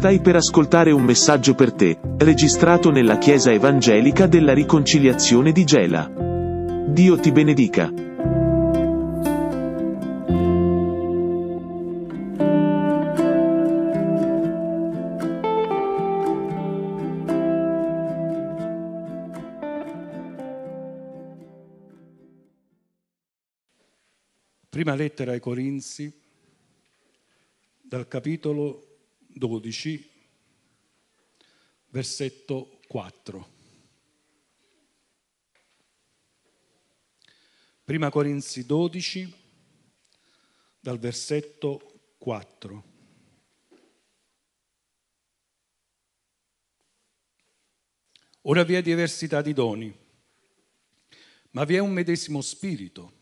Stai per ascoltare un messaggio per te, registrato nella Chiesa Evangelica della Riconciliazione di Gela. Dio ti benedica. Prima lettera ai Corinzi, dal capitolo 12, versetto 4. Prima Corinzi 12, dal versetto 4. Ora vi è diversità di doni, ma vi è un medesimo spirito.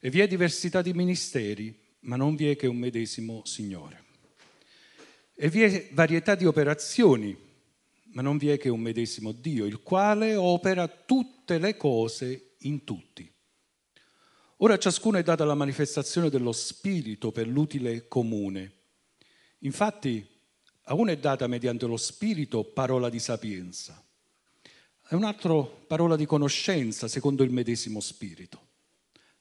E vi è diversità di ministeri, ma non vi è che un medesimo Signore. E vi è varietà di operazioni, ma non vi è che un medesimo Dio, il quale opera tutte le cose in tutti. Ora ciascuno è data la manifestazione dello Spirito per l'utile comune. Infatti a uno è data mediante lo Spirito parola di sapienza, a un altro parola di conoscenza secondo il medesimo Spirito,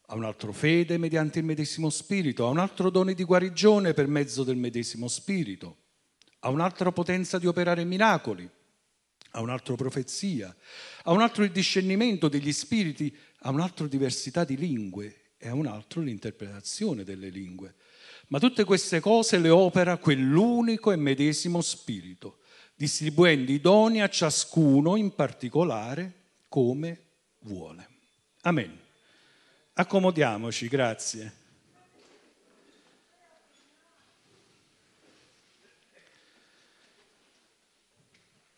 a un altro fede mediante il medesimo Spirito, a un altro dono di guarigione per mezzo del medesimo Spirito a un'altra potenza di operare miracoli, a un altro profezia, a un altro il discernimento degli spiriti, a un altro diversità di lingue e a un altro l'interpretazione delle lingue. Ma tutte queste cose le opera quell'unico e medesimo spirito, distribuendo i doni a ciascuno in particolare come vuole. Amen. Accomodiamoci, grazie.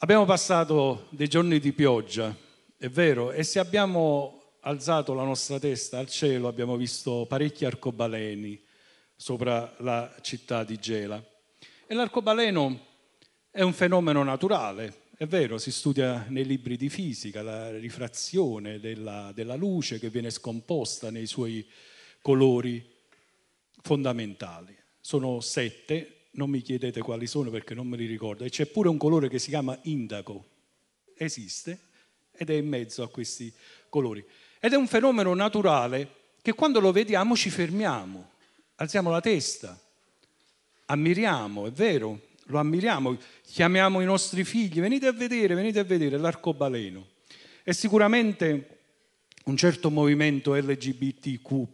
Abbiamo passato dei giorni di pioggia, è vero, e se abbiamo alzato la nostra testa al cielo abbiamo visto parecchi arcobaleni sopra la città di Gela. E l'arcobaleno è un fenomeno naturale, è vero, si studia nei libri di fisica la rifrazione della, della luce che viene scomposta nei suoi colori fondamentali. Sono sette, non mi chiedete quali sono perché non me li ricordo, e c'è pure un colore che si chiama indaco, esiste ed è in mezzo a questi colori. Ed è un fenomeno naturale che quando lo vediamo ci fermiamo, alziamo la testa, ammiriamo, è vero, lo ammiriamo, chiamiamo i nostri figli, venite a vedere, venite a vedere l'arcobaleno. E sicuramente un certo movimento LGBTQ,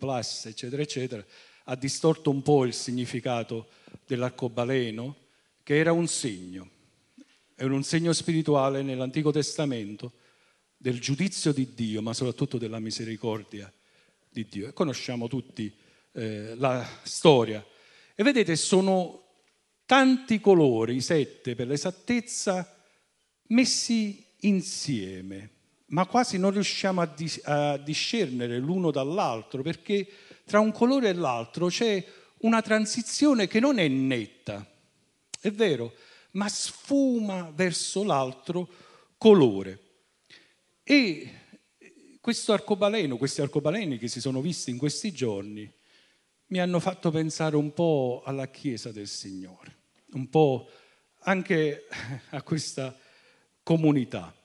eccetera, eccetera, ha distorto un po' il significato dell'arcobaleno, che era un segno, era un segno spirituale nell'Antico Testamento del giudizio di Dio, ma soprattutto della misericordia di Dio. E conosciamo tutti eh, la storia. E vedete, sono tanti colori, sette per l'esattezza, messi insieme, ma quasi non riusciamo a, dis- a discernere l'uno dall'altro, perché tra un colore e l'altro c'è una transizione che non è netta, è vero, ma sfuma verso l'altro colore. E questo arcobaleno, questi arcobaleni che si sono visti in questi giorni, mi hanno fatto pensare un po' alla Chiesa del Signore, un po' anche a questa comunità,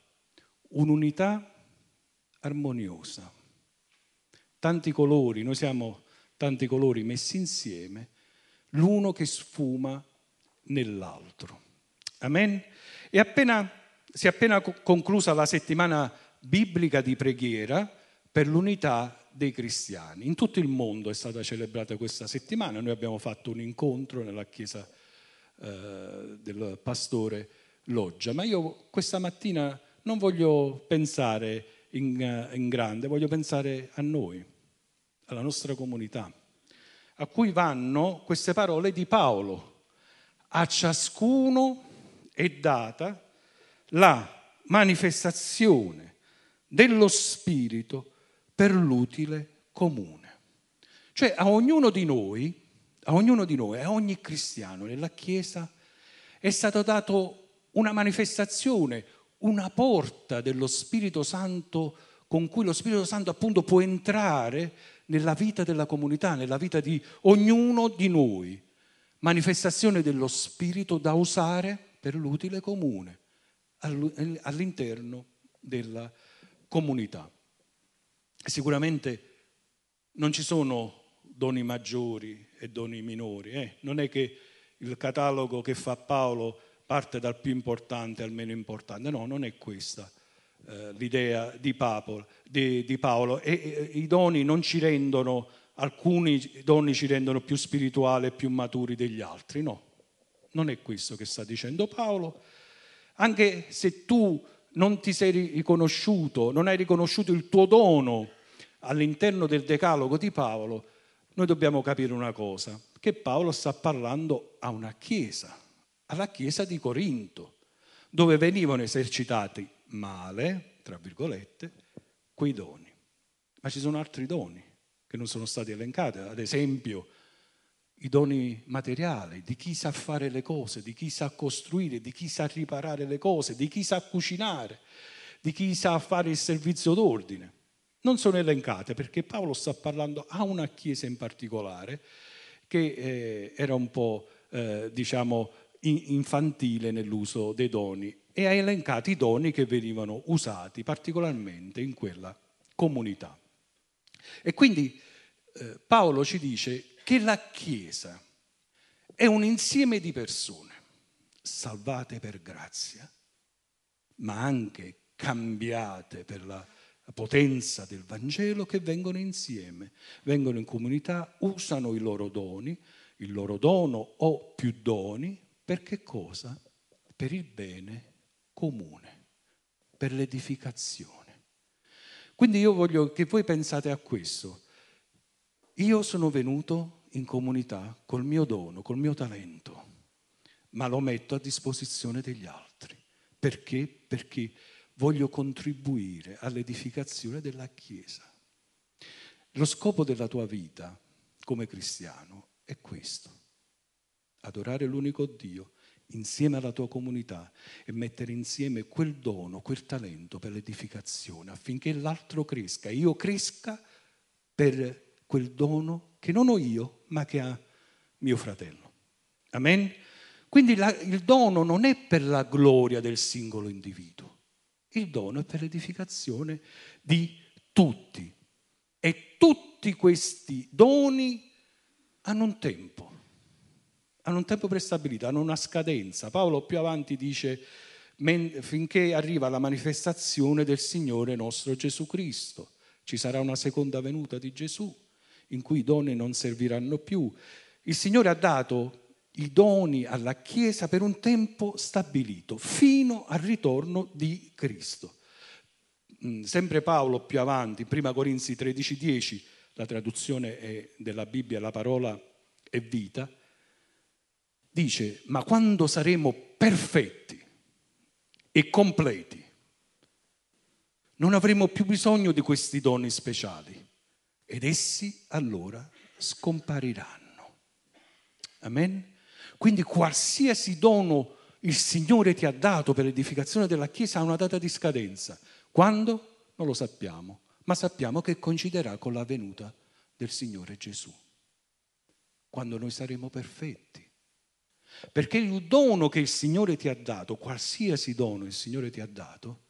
un'unità armoniosa, tanti colori, noi siamo tanti colori messi insieme, l'uno che sfuma nell'altro. Amen? E appena, si è appena conclusa la settimana biblica di preghiera per l'unità dei cristiani. In tutto il mondo è stata celebrata questa settimana, noi abbiamo fatto un incontro nella chiesa eh, del pastore Loggia, ma io questa mattina non voglio pensare in, in grande, voglio pensare a noi alla nostra comunità, a cui vanno queste parole di Paolo. A ciascuno è data la manifestazione dello Spirito per l'utile comune. Cioè a ognuno di noi, a ognuno di noi, a ogni cristiano nella Chiesa è stato dato una manifestazione, una porta dello Spirito Santo con cui lo Spirito Santo appunto può entrare nella vita della comunità, nella vita di ognuno di noi, manifestazione dello Spirito da usare per l'utile comune all'interno della comunità. Sicuramente non ci sono doni maggiori e doni minori, eh? non è che il catalogo che fa Paolo parte dal più importante al meno importante, no, non è questa eh, l'idea di di, di Paolo. E, e, i doni non ci rendono, alcuni doni ci rendono più spirituali e più maturi degli altri, no, non è questo che sta dicendo Paolo, anche se tu non ti sei riconosciuto, non hai riconosciuto il tuo dono all'interno del decalogo di Paolo, noi dobbiamo capire una cosa, che Paolo sta parlando a una chiesa, alla chiesa di Corinto, dove venivano esercitati male, tra virgolette, quei doni. Ma ci sono altri doni che non sono stati elencati, ad esempio i doni materiali, di chi sa fare le cose, di chi sa costruire, di chi sa riparare le cose, di chi sa cucinare, di chi sa fare il servizio d'ordine. Non sono elencate perché Paolo sta parlando a una chiesa in particolare che eh, era un po', eh, diciamo, infantile nell'uso dei doni e ha elencato i doni che venivano usati particolarmente in quella comunità. E quindi eh, Paolo ci dice che la Chiesa è un insieme di persone salvate per grazia, ma anche cambiate per la potenza del Vangelo che vengono insieme, vengono in comunità, usano i loro doni, il loro dono o più doni, per che cosa? Per il bene comune, per l'edificazione. Quindi io voglio che voi pensate a questo. Io sono venuto in comunità col mio dono, col mio talento, ma lo metto a disposizione degli altri. Perché? Perché voglio contribuire all'edificazione della Chiesa. Lo scopo della tua vita come cristiano è questo, adorare l'unico Dio insieme alla tua comunità e mettere insieme quel dono, quel talento per l'edificazione affinché l'altro cresca, io cresca per quel dono che non ho io, ma che ha mio fratello. Amen? Quindi la, il dono non è per la gloria del singolo individuo, il dono è per l'edificazione di tutti. E tutti questi doni hanno un tempo, hanno un tempo prestabilito, hanno una scadenza. Paolo più avanti dice finché arriva la manifestazione del Signore nostro Gesù Cristo. Ci sarà una seconda venuta di Gesù in cui i doni non serviranno più. Il Signore ha dato i doni alla Chiesa per un tempo stabilito, fino al ritorno di Cristo. Mm, sempre Paolo più avanti, in 1 Corinzi 13:10, la traduzione della Bibbia, la parola è vita, dice, ma quando saremo perfetti e completi, non avremo più bisogno di questi doni speciali ed essi allora scompariranno. Amen? Quindi qualsiasi dono il Signore ti ha dato per l'edificazione della Chiesa ha una data di scadenza. Quando? Non lo sappiamo, ma sappiamo che coinciderà con la venuta del Signore Gesù, quando noi saremo perfetti. Perché il dono che il Signore ti ha dato, qualsiasi dono il Signore ti ha dato,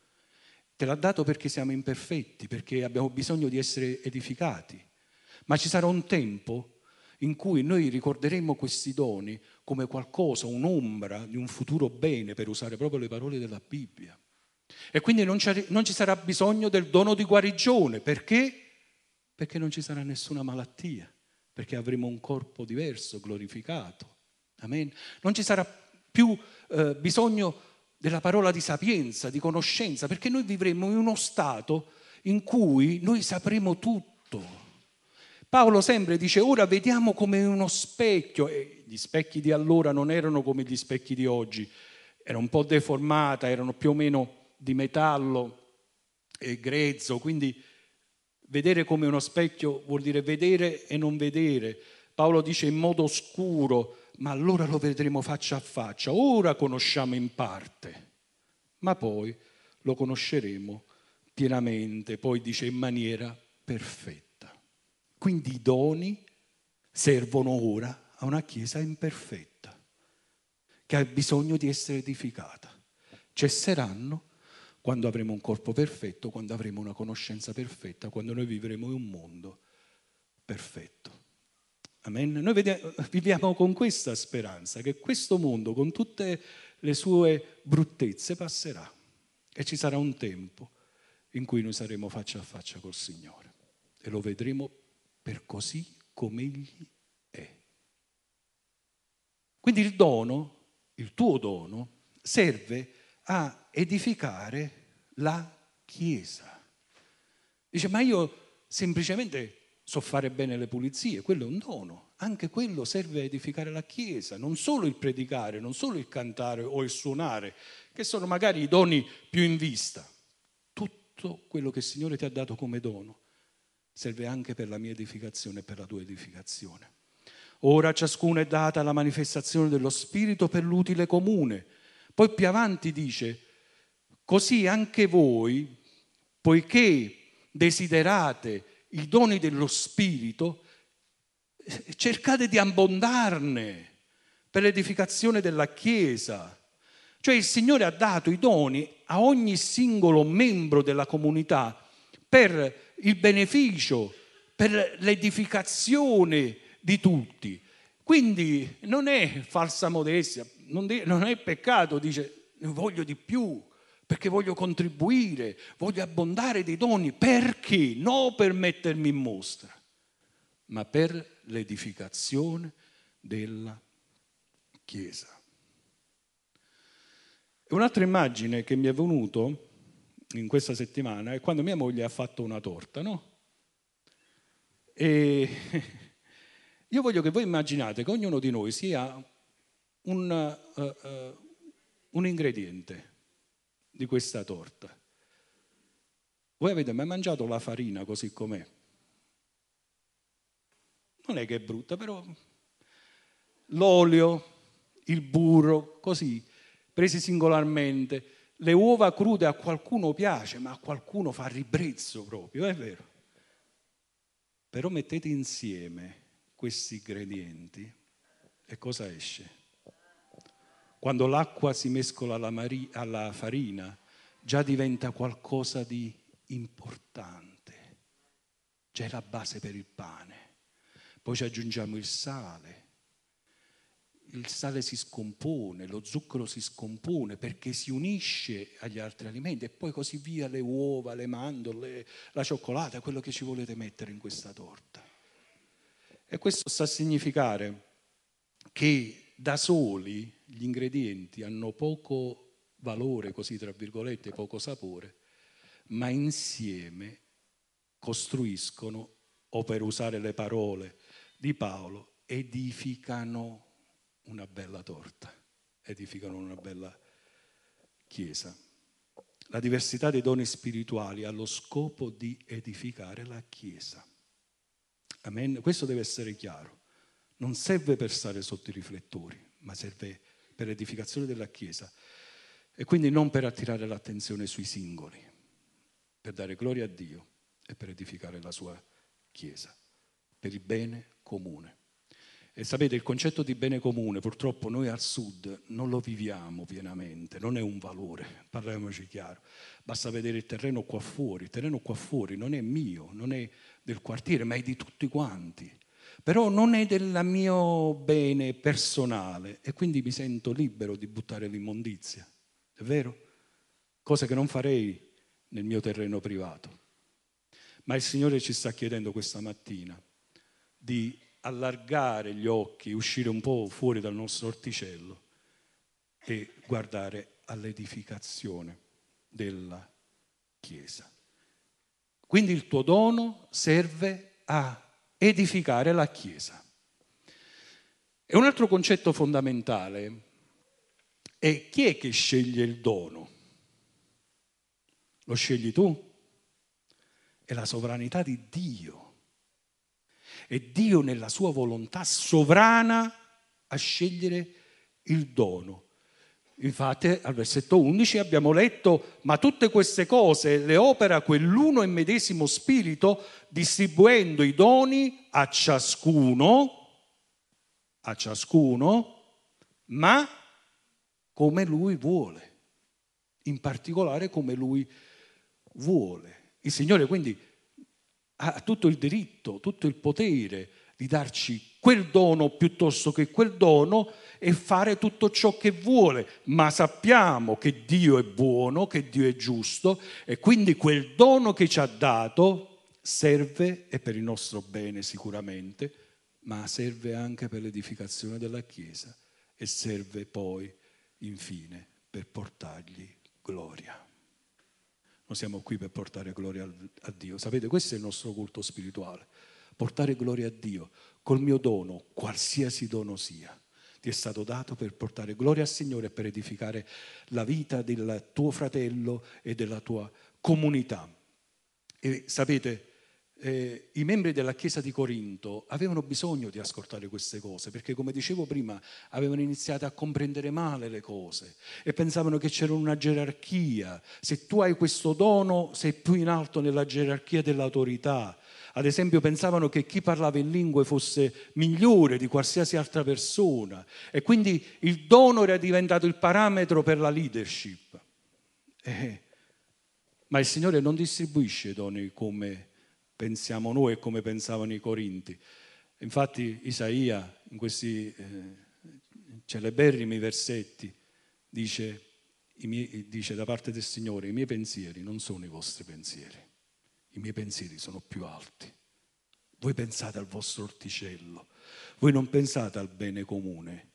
Te l'ha dato perché siamo imperfetti, perché abbiamo bisogno di essere edificati. Ma ci sarà un tempo in cui noi ricorderemo questi doni come qualcosa, un'ombra di un futuro bene, per usare proprio le parole della Bibbia. E quindi non, non ci sarà bisogno del dono di guarigione. Perché? Perché non ci sarà nessuna malattia, perché avremo un corpo diverso, glorificato. Amen. Non ci sarà più eh, bisogno della parola di sapienza, di conoscenza, perché noi vivremo in uno stato in cui noi sapremo tutto. Paolo sempre dice, ora vediamo come uno specchio, e gli specchi di allora non erano come gli specchi di oggi, era un po' deformata, erano più o meno di metallo e grezzo, quindi vedere come uno specchio vuol dire vedere e non vedere. Paolo dice in modo scuro, ma allora lo vedremo faccia a faccia. Ora conosciamo in parte, ma poi lo conosceremo pienamente, poi dice in maniera perfetta. Quindi i doni servono ora a una Chiesa imperfetta, che ha bisogno di essere edificata. Cesseranno quando avremo un corpo perfetto, quando avremo una conoscenza perfetta, quando noi vivremo in un mondo perfetto. Amen. Noi viviamo con questa speranza che questo mondo, con tutte le sue bruttezze, passerà e ci sarà un tempo in cui noi saremo faccia a faccia col Signore e lo vedremo per così come Egli è. Quindi il dono, il tuo dono, serve a edificare la Chiesa. Dice, ma io semplicemente so fare bene le pulizie, quello è un dono, anche quello serve a edificare la Chiesa, non solo il predicare, non solo il cantare o il suonare, che sono magari i doni più in vista. Tutto quello che il Signore ti ha dato come dono serve anche per la mia edificazione e per la tua edificazione. Ora ciascuno è data la manifestazione dello Spirito per l'utile comune. Poi più avanti dice, così anche voi, poiché desiderate i doni dello Spirito, cercate di abbondarne per l'edificazione della Chiesa. Cioè il Signore ha dato i doni a ogni singolo membro della comunità per il beneficio, per l'edificazione di tutti. Quindi non è falsa modestia, non è peccato, dice voglio di più, perché voglio contribuire, voglio abbondare dei doni, perché? Non per mettermi in mostra, ma per l'edificazione della Chiesa. Un'altra immagine che mi è venuto in questa settimana è quando mia moglie ha fatto una torta, no? E io voglio che voi immaginate che ognuno di noi sia un, uh, uh, un ingrediente di questa torta. Voi avete mai mangiato la farina così com'è? Non è che è brutta, però l'olio, il burro, così, presi singolarmente. Le uova crude a qualcuno piace, ma a qualcuno fa ribrezzo proprio, è vero. Però mettete insieme questi ingredienti e cosa esce? Quando l'acqua si mescola alla, mari- alla farina, già diventa qualcosa di importante. Già è la base per il pane. Poi ci aggiungiamo il sale. Il sale si scompone, lo zucchero si scompone perché si unisce agli altri alimenti e poi così via le uova, le mandorle, la cioccolata, quello che ci volete mettere in questa torta. E questo sta a significare che da soli gli ingredienti hanno poco valore, così tra virgolette, poco sapore, ma insieme costruiscono, o per usare le parole di Paolo, edificano una bella torta, edificano una bella chiesa. La diversità dei doni spirituali ha lo scopo di edificare la chiesa. Amen. Questo deve essere chiaro. Non serve per stare sotto i riflettori, ma serve per l'edificazione della Chiesa e quindi non per attirare l'attenzione sui singoli, per dare gloria a Dio e per edificare la sua Chiesa, per il bene comune. E sapete, il concetto di bene comune purtroppo noi al sud non lo viviamo pienamente, non è un valore, parliamoci chiaro. Basta vedere il terreno qua fuori, il terreno qua fuori non è mio, non è del quartiere, ma è di tutti quanti però non è del mio bene personale e quindi mi sento libero di buttare l'immondizia. È vero? Cosa che non farei nel mio terreno privato. Ma il Signore ci sta chiedendo questa mattina di allargare gli occhi, uscire un po' fuori dal nostro orticello e guardare all'edificazione della Chiesa. Quindi il tuo dono serve a edificare la Chiesa. E un altro concetto fondamentale è chi è che sceglie il dono? Lo scegli tu? È la sovranità di Dio. È Dio nella sua volontà sovrana a scegliere il dono. Infatti al versetto 11 abbiamo letto, ma tutte queste cose le opera quell'uno e medesimo spirito distribuendo i doni a ciascuno a ciascuno, ma come lui vuole, in particolare come lui vuole. Il Signore quindi ha tutto il diritto, tutto il potere di darci quel dono piuttosto che quel dono e fare tutto ciò che vuole, ma sappiamo che Dio è buono, che Dio è giusto e quindi quel dono che ci ha dato serve e per il nostro bene sicuramente, ma serve anche per l'edificazione della Chiesa e serve poi infine per portargli gloria. Noi siamo qui per portare gloria a Dio. Sapete, questo è il nostro culto spirituale. Portare gloria a Dio col mio dono, qualsiasi dono sia. Ti è stato dato per portare gloria al Signore e per edificare la vita del tuo fratello e della tua comunità. E sapete, eh, i membri della Chiesa di Corinto avevano bisogno di ascoltare queste cose, perché come dicevo prima, avevano iniziato a comprendere male le cose e pensavano che c'era una gerarchia. Se tu hai questo dono, sei più in alto nella gerarchia dell'autorità. Ad esempio pensavano che chi parlava in lingue fosse migliore di qualsiasi altra persona e quindi il dono era diventato il parametro per la leadership. Eh, ma il Signore non distribuisce doni come pensiamo noi e come pensavano i Corinti. Infatti Isaia in questi eh, celeberrimi versetti dice, miei, dice da parte del Signore i miei pensieri non sono i vostri pensieri, i miei pensieri sono più alti. Voi pensate al vostro orticello, voi non pensate al bene comune,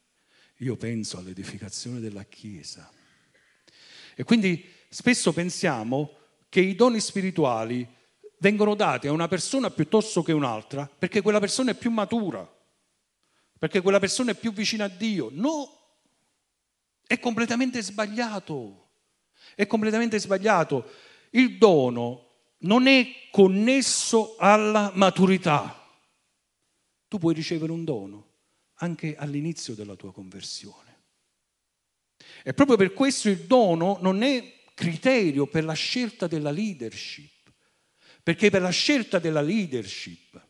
io penso all'edificazione della Chiesa. E quindi spesso pensiamo che i doni spirituali vengono dati a una persona piuttosto che un'altra perché quella persona è più matura, perché quella persona è più vicina a Dio. No, è completamente sbagliato. È completamente sbagliato. Il dono non è connesso alla maturità. Tu puoi ricevere un dono anche all'inizio della tua conversione. E proprio per questo il dono non è criterio per la scelta della leadership. Perché per la scelta della leadership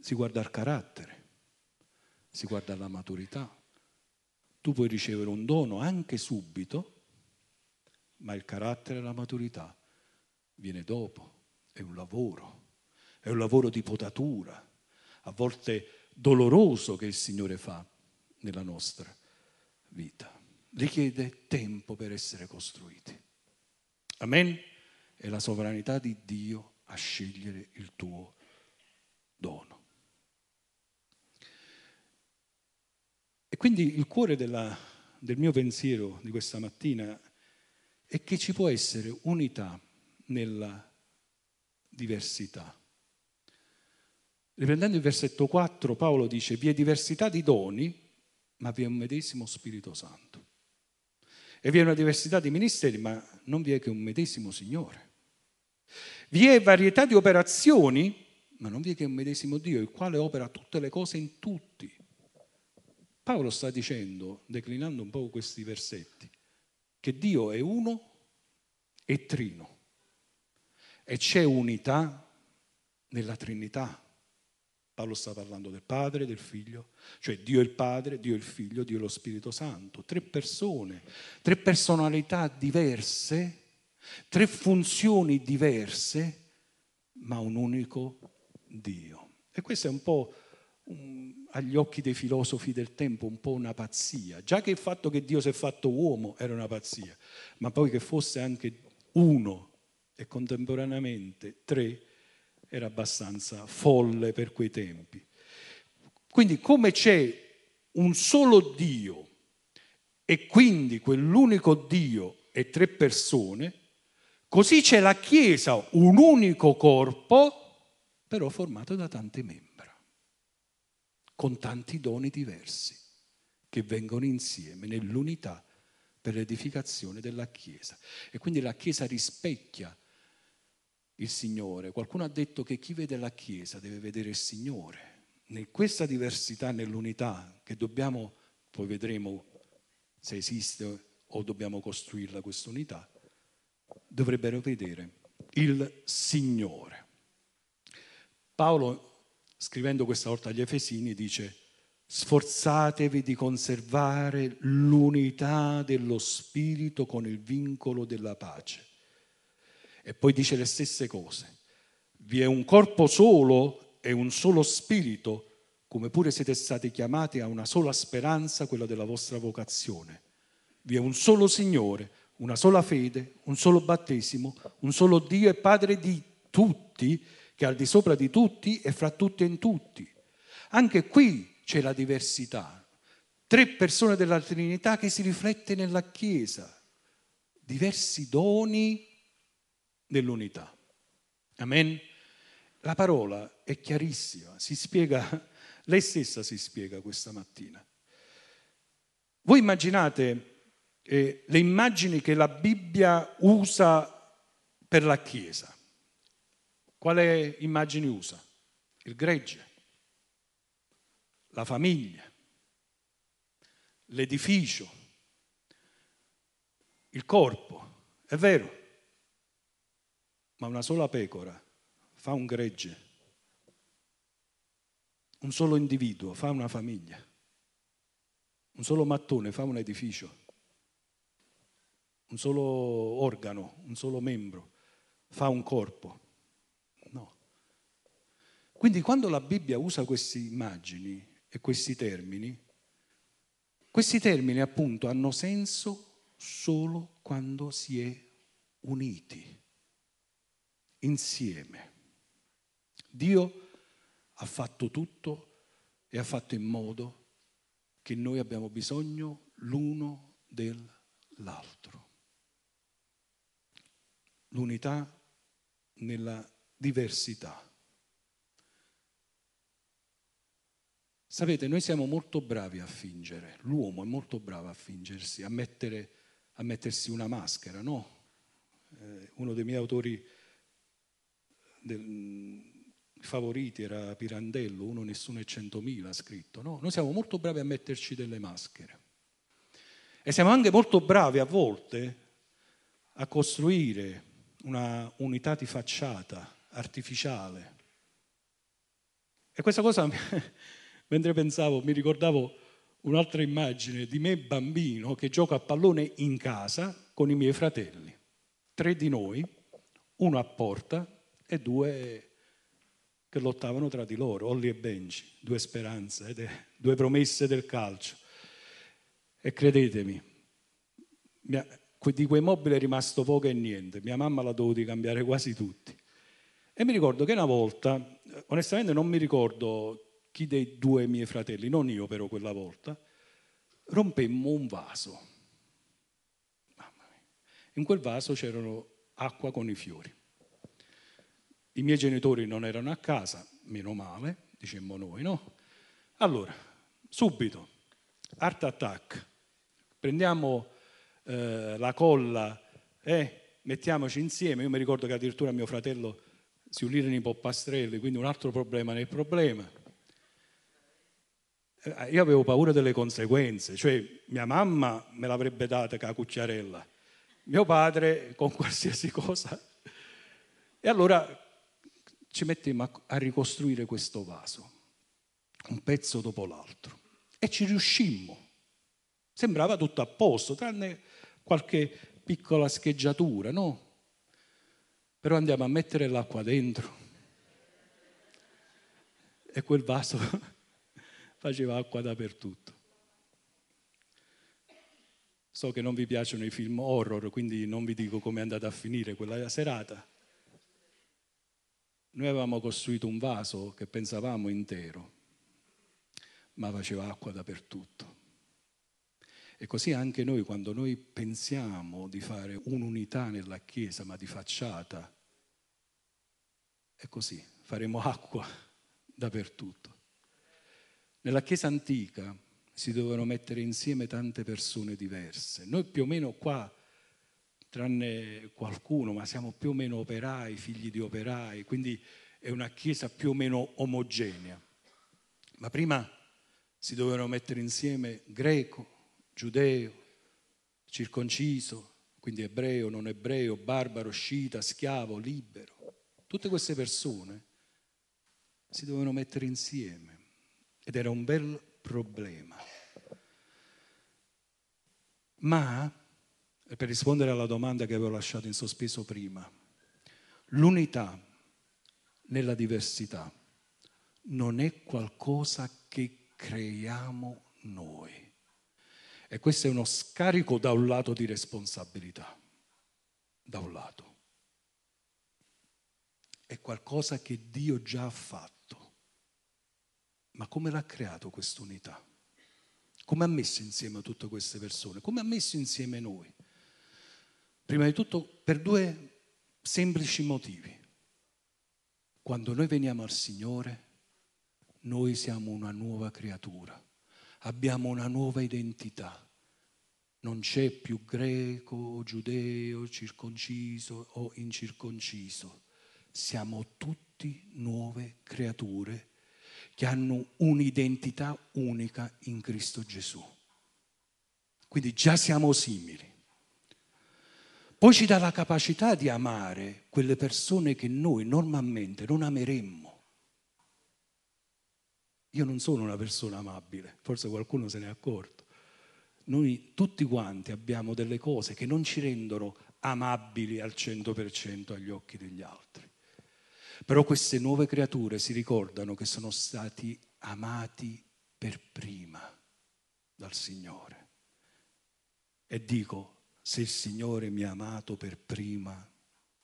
si guarda il carattere, si guarda la maturità. Tu puoi ricevere un dono anche subito, ma il carattere e la maturità viene dopo, è un lavoro, è un lavoro di potatura, a volte doloroso che il Signore fa nella nostra vita. Richiede tempo per essere costruiti. Amen? è la sovranità di Dio a scegliere il tuo dono. E quindi il cuore della, del mio pensiero di questa mattina è che ci può essere unità nella diversità. Riprendendo il versetto 4, Paolo dice, vi è diversità di doni, ma vi è un medesimo Spirito Santo. E vi è una diversità di ministeri, ma non vi è che un medesimo Signore. Vi è varietà di operazioni, ma non vi è che un medesimo Dio, il quale opera tutte le cose in tutti. Paolo sta dicendo, declinando un po' questi versetti, che Dio è uno e trino e c'è unità nella Trinità. Paolo sta parlando del Padre, del Figlio, cioè Dio il Padre, Dio il Figlio, Dio lo Spirito Santo, tre persone, tre personalità diverse Tre funzioni diverse, ma un unico Dio. E questo è un po' um, agli occhi dei filosofi del tempo un po' una pazzia. Già che il fatto che Dio si è fatto uomo era una pazzia, ma poi che fosse anche uno e contemporaneamente tre era abbastanza folle per quei tempi. Quindi come c'è un solo Dio e quindi quell'unico Dio e tre persone, Così c'è la Chiesa, un unico corpo, però formato da tante membra, con tanti doni diversi, che vengono insieme nell'unità per l'edificazione della Chiesa. E quindi la Chiesa rispecchia il Signore. Qualcuno ha detto che chi vede la Chiesa deve vedere il Signore. In questa diversità, nell'unità, che dobbiamo, poi vedremo se esiste o dobbiamo costruirla questa unità, dovrebbero vedere il Signore. Paolo, scrivendo questa volta agli Efesini, dice, Sforzatevi di conservare l'unità dello Spirito con il vincolo della pace. E poi dice le stesse cose. Vi è un corpo solo e un solo Spirito, come pure siete stati chiamati a una sola speranza, quella della vostra vocazione. Vi è un solo Signore, una sola fede, un solo battesimo, un solo Dio e Padre di tutti, che è al di sopra di tutti e fra tutti e in tutti. Anche qui c'è la diversità. Tre persone della Trinità che si riflette nella Chiesa, diversi doni nell'unità. Amen. La parola è chiarissima, si spiega, lei stessa si spiega questa mattina. Voi immaginate eh, le immagini che la Bibbia usa per la Chiesa. Quale immagini usa? Il gregge, la famiglia, l'edificio, il corpo. È vero, ma una sola pecora fa un gregge, un solo individuo fa una famiglia, un solo mattone fa un edificio, un solo organo, un solo membro fa un corpo. No. Quindi quando la Bibbia usa queste immagini, e questi termini, questi termini appunto hanno senso solo quando si è uniti, insieme. Dio ha fatto tutto e ha fatto in modo che noi abbiamo bisogno l'uno dell'altro. L'unità nella diversità. Sapete, noi siamo molto bravi a fingere, l'uomo è molto bravo a fingersi, a, mettere, a mettersi una maschera, no? Eh, uno dei miei autori del, favoriti era Pirandello, uno nessuno è centomila scritto, no? Noi siamo molto bravi a metterci delle maschere. E siamo anche molto bravi a volte a costruire una unità di facciata artificiale. E questa cosa Mentre pensavo, mi ricordavo un'altra immagine di me bambino che gioca a pallone in casa con i miei fratelli. Tre di noi, uno a porta e due che lottavano tra di loro, Olli e Benji, due speranze, due promesse del calcio. E credetemi, di quei mobili è rimasto poco e niente, mia mamma l'ha dovuto cambiare quasi tutti. E mi ricordo che una volta, onestamente non mi ricordo chi dei due miei fratelli, non io però quella volta, rompemmo un vaso. In quel vaso c'erano acqua con i fiori. I miei genitori non erano a casa, meno male, dicemmo noi, no? Allora, subito, art attack, prendiamo eh, la colla e eh, mettiamoci insieme. Io mi ricordo che addirittura mio fratello si unirono i poppastrelli, quindi un altro problema nel problema eh, io avevo paura delle conseguenze, cioè mia mamma me l'avrebbe data con la cucciarella, mio padre con qualsiasi cosa. E allora ci mettemmo a ricostruire questo vaso, un pezzo dopo l'altro, e ci riuscimmo. Sembrava tutto a posto, tranne qualche piccola scheggiatura, no? Però andiamo a mettere l'acqua dentro e quel vaso faceva acqua dappertutto. So che non vi piacciono i film horror, quindi non vi dico come è andata a finire quella serata. Noi avevamo costruito un vaso che pensavamo intero, ma faceva acqua dappertutto. E così anche noi, quando noi pensiamo di fare un'unità nella Chiesa, ma di facciata, è così, faremo acqua dappertutto. Nella Chiesa antica si dovevano mettere insieme tante persone diverse. Noi più o meno qua, tranne qualcuno, ma siamo più o meno operai, figli di operai, quindi è una Chiesa più o meno omogenea. Ma prima si dovevano mettere insieme greco, giudeo, circonciso, quindi ebreo, non ebreo, barbaro, scita, schiavo, libero. Tutte queste persone si dovevano mettere insieme ed era un bel problema. Ma, per rispondere alla domanda che avevo lasciato in sospeso prima, l'unità nella diversità non è qualcosa che creiamo noi. E questo è uno scarico da un lato di responsabilità, da un lato. È qualcosa che Dio già ha fatto. Ma come l'ha creato quest'unità? Come ha messo insieme tutte queste persone? Come ha messo insieme noi? Prima di tutto per due semplici motivi. Quando noi veniamo al Signore, noi siamo una nuova creatura, abbiamo una nuova identità. Non c'è più greco, giudeo, circonciso o incirconciso. Siamo tutti nuove creature che hanno un'identità unica in Cristo Gesù. Quindi già siamo simili. Poi ci dà la capacità di amare quelle persone che noi normalmente non ameremmo. Io non sono una persona amabile, forse qualcuno se ne è accorto. Noi tutti quanti abbiamo delle cose che non ci rendono amabili al 100% agli occhi degli altri. Però queste nuove creature si ricordano che sono stati amati per prima dal Signore. E dico, se il Signore mi ha amato per prima,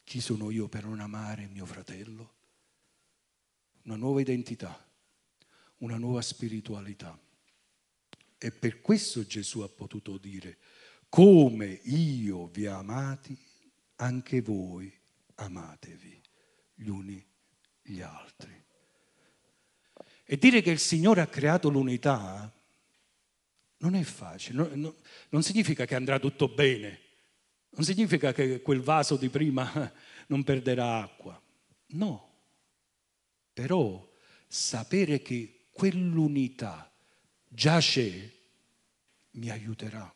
chi sono io per non amare mio fratello? Una nuova identità, una nuova spiritualità. E per questo Gesù ha potuto dire, come io vi ho amati, anche voi amatevi gli uni gli altri. E dire che il Signore ha creato l'unità non è facile, non, non, non significa che andrà tutto bene, non significa che quel vaso di prima non perderà acqua, no. Però sapere che quell'unità già c'è mi aiuterà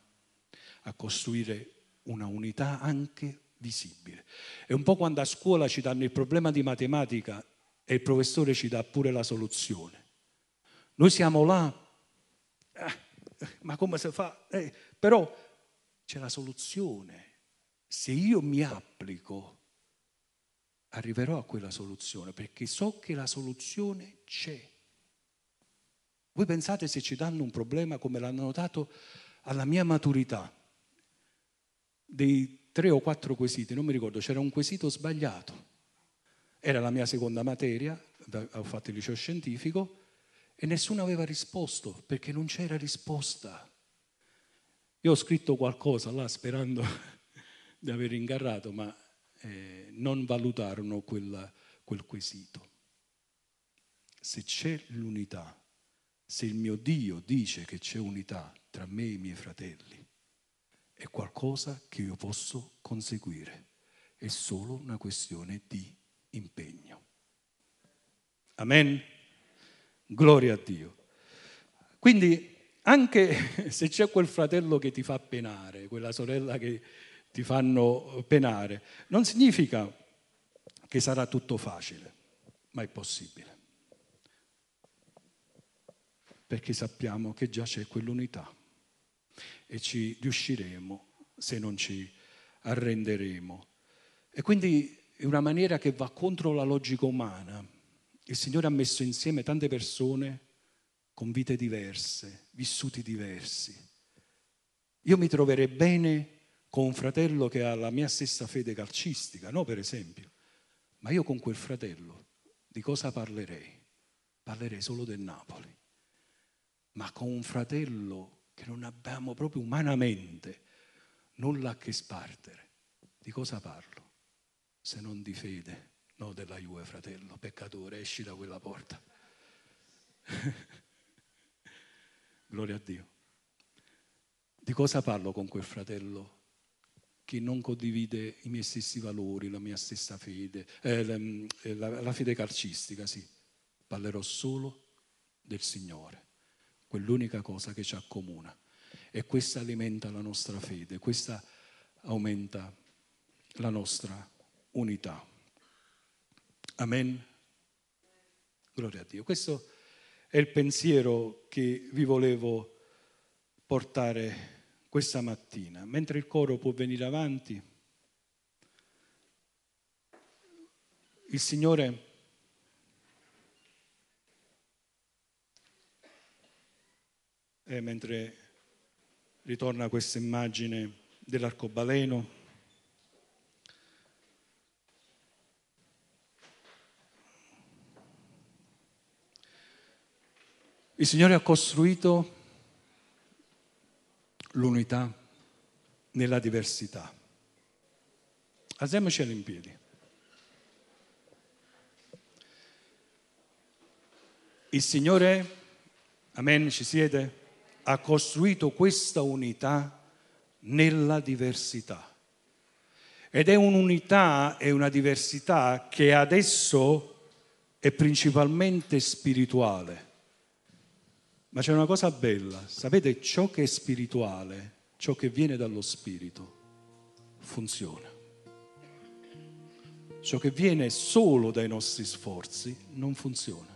a costruire una unità anche visibile. È un po' quando a scuola ci danno il problema di matematica e il professore ci dà pure la soluzione. Noi siamo là, eh, ma come si fa? Eh, però c'è la soluzione. Se io mi applico, arriverò a quella soluzione perché so che la soluzione c'è. Voi pensate se ci danno un problema come l'hanno dato alla mia maturità, dei tre o quattro quesiti, non mi ricordo, c'era un quesito sbagliato. Era la mia seconda materia, ho fatto il liceo scientifico e nessuno aveva risposto perché non c'era risposta. Io ho scritto qualcosa là sperando di aver ingarrato, ma eh, non valutarono quella, quel quesito. Se c'è l'unità, se il mio Dio dice che c'è unità tra me e i miei fratelli, è qualcosa che io posso conseguire, è solo una questione di impegno. Amen? Gloria a Dio. Quindi anche se c'è quel fratello che ti fa penare, quella sorella che ti fanno penare, non significa che sarà tutto facile, ma è possibile. Perché sappiamo che già c'è quell'unità e ci riusciremo se non ci arrenderemo. E quindi è una maniera che va contro la logica umana. Il Signore ha messo insieme tante persone con vite diverse, vissuti diversi. Io mi troverei bene con un fratello che ha la mia stessa fede calcistica, no per esempio, ma io con quel fratello di cosa parlerei? Parlerei solo del Napoli, ma con un fratello che non abbiamo proprio umanamente nulla a che spartere. Di cosa parlo? Se non di fede, no della Juve, fratello, peccatore, esci da quella porta. Gloria a Dio. Di cosa parlo con quel fratello che non condivide i miei stessi valori, la mia stessa fede, eh, la, eh, la, la fede calcistica, sì. Parlerò solo del Signore quell'unica cosa che ci accomuna. E questa alimenta la nostra fede, questa aumenta la nostra unità. Amen. Gloria a Dio. Questo è il pensiero che vi volevo portare questa mattina. Mentre il coro può venire avanti, il Signore e mentre ritorna questa immagine dell'arcobaleno, Il Signore ha costruito l'unità nella diversità. Alziamoci in piedi. Il Signore, amen, ci siete, ha costruito questa unità nella diversità. Ed è un'unità e una diversità che adesso è principalmente spirituale ma c'è una cosa bella, sapete ciò che è spirituale, ciò che viene dallo spirito, funziona. Ciò che viene solo dai nostri sforzi non funziona,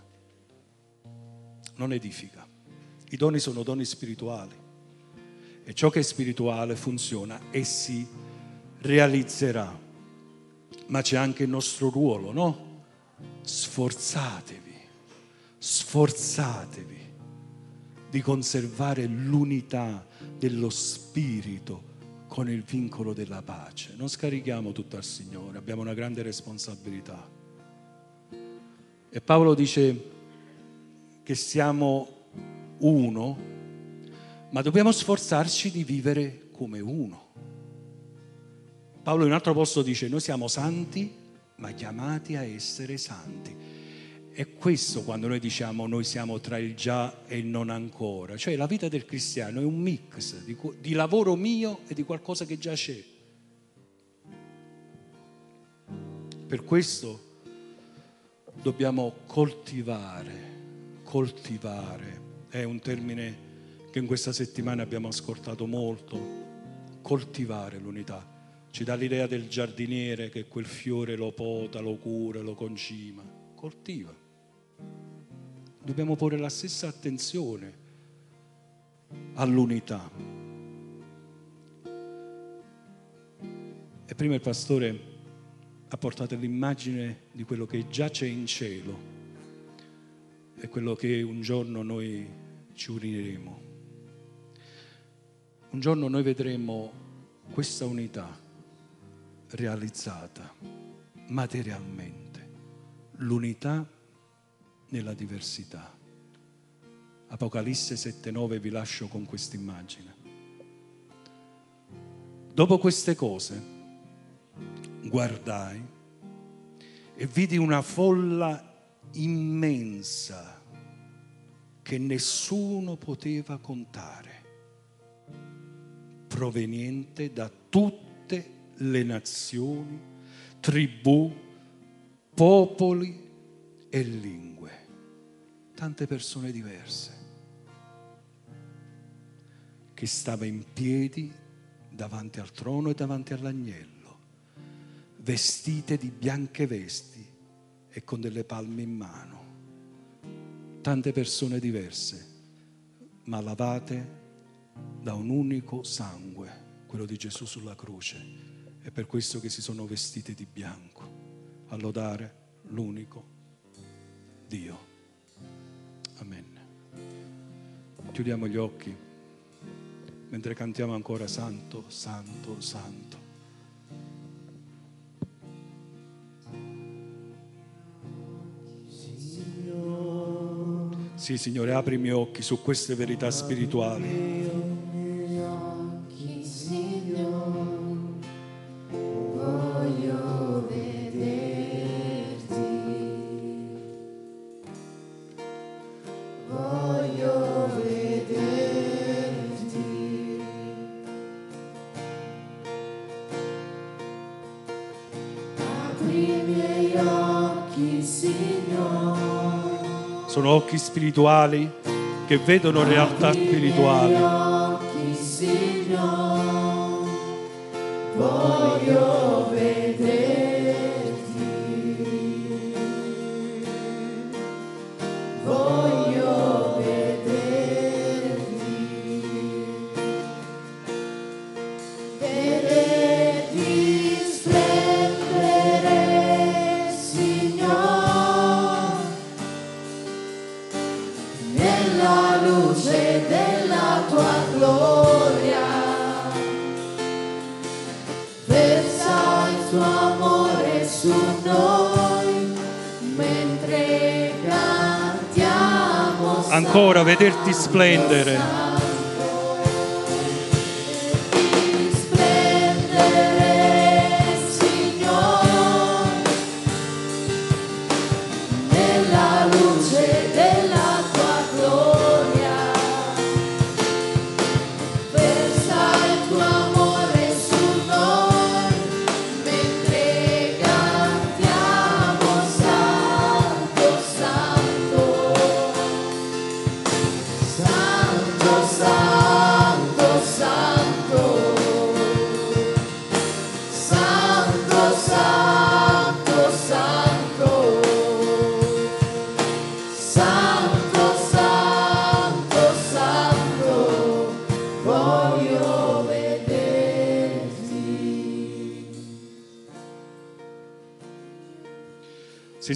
non edifica. I doni sono doni spirituali e ciò che è spirituale funziona e si realizzerà. Ma c'è anche il nostro ruolo, no? Sforzatevi, sforzatevi di conservare l'unità dello Spirito con il vincolo della pace. Non scarichiamo tutto al Signore, abbiamo una grande responsabilità. E Paolo dice che siamo uno, ma dobbiamo sforzarci di vivere come uno. Paolo in un altro posto dice, noi siamo santi, ma chiamati a essere santi. È questo quando noi diciamo noi siamo tra il già e il non ancora, cioè la vita del cristiano è un mix di, di lavoro mio e di qualcosa che già c'è. Per questo dobbiamo coltivare, coltivare, è un termine che in questa settimana abbiamo ascoltato molto, coltivare l'unità. Ci dà l'idea del giardiniere che quel fiore lo pota, lo cura, lo concima, coltiva dobbiamo porre la stessa attenzione all'unità. E prima il pastore ha portato l'immagine di quello che già c'è in cielo e quello che un giorno noi ci uniremo. Un giorno noi vedremo questa unità realizzata materialmente, l'unità nella diversità. Apocalisse 7:9 vi lascio con questa immagine. Dopo queste cose guardai e vidi una folla immensa che nessuno poteva contare, proveniente da tutte le nazioni, tribù, popoli e lingue tante persone diverse, che stava in piedi davanti al trono e davanti all'agnello, vestite di bianche vesti e con delle palme in mano. Tante persone diverse, ma lavate da un unico sangue, quello di Gesù sulla croce. È per questo che si sono vestite di bianco, a lodare l'unico Dio. Amen. Chiudiamo gli occhi mentre cantiamo ancora Santo, Santo, Santo. Sì, Signore, apri i miei occhi su queste verità spirituali. Occhi spirituali che vedono realtà spirituali. Luce della tua gloria. Versa il tuo amore su noi mentre cantiamo. Ancora vederti splendere. Splendere,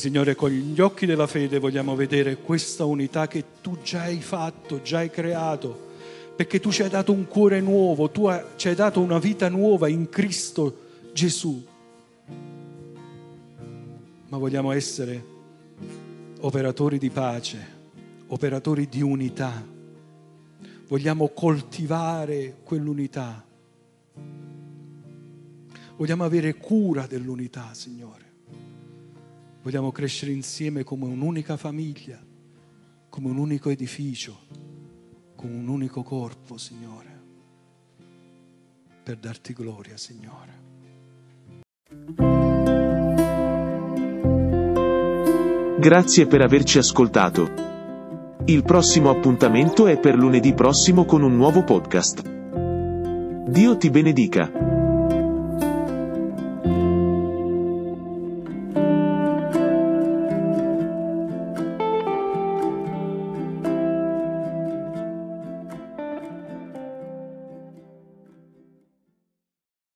Signore, con gli occhi della fede vogliamo vedere questa unità che tu già hai fatto, già hai creato, perché tu ci hai dato un cuore nuovo, tu ci hai dato una vita nuova in Cristo Gesù. Ma vogliamo essere operatori di pace, operatori di unità. Vogliamo coltivare quell'unità. Vogliamo avere cura dell'unità, Signore. Vogliamo crescere insieme come un'unica famiglia, come un unico edificio, come un unico corpo, Signore, per darti gloria, Signore. Grazie per averci ascoltato. Il prossimo appuntamento è per lunedì prossimo con un nuovo podcast. Dio ti benedica.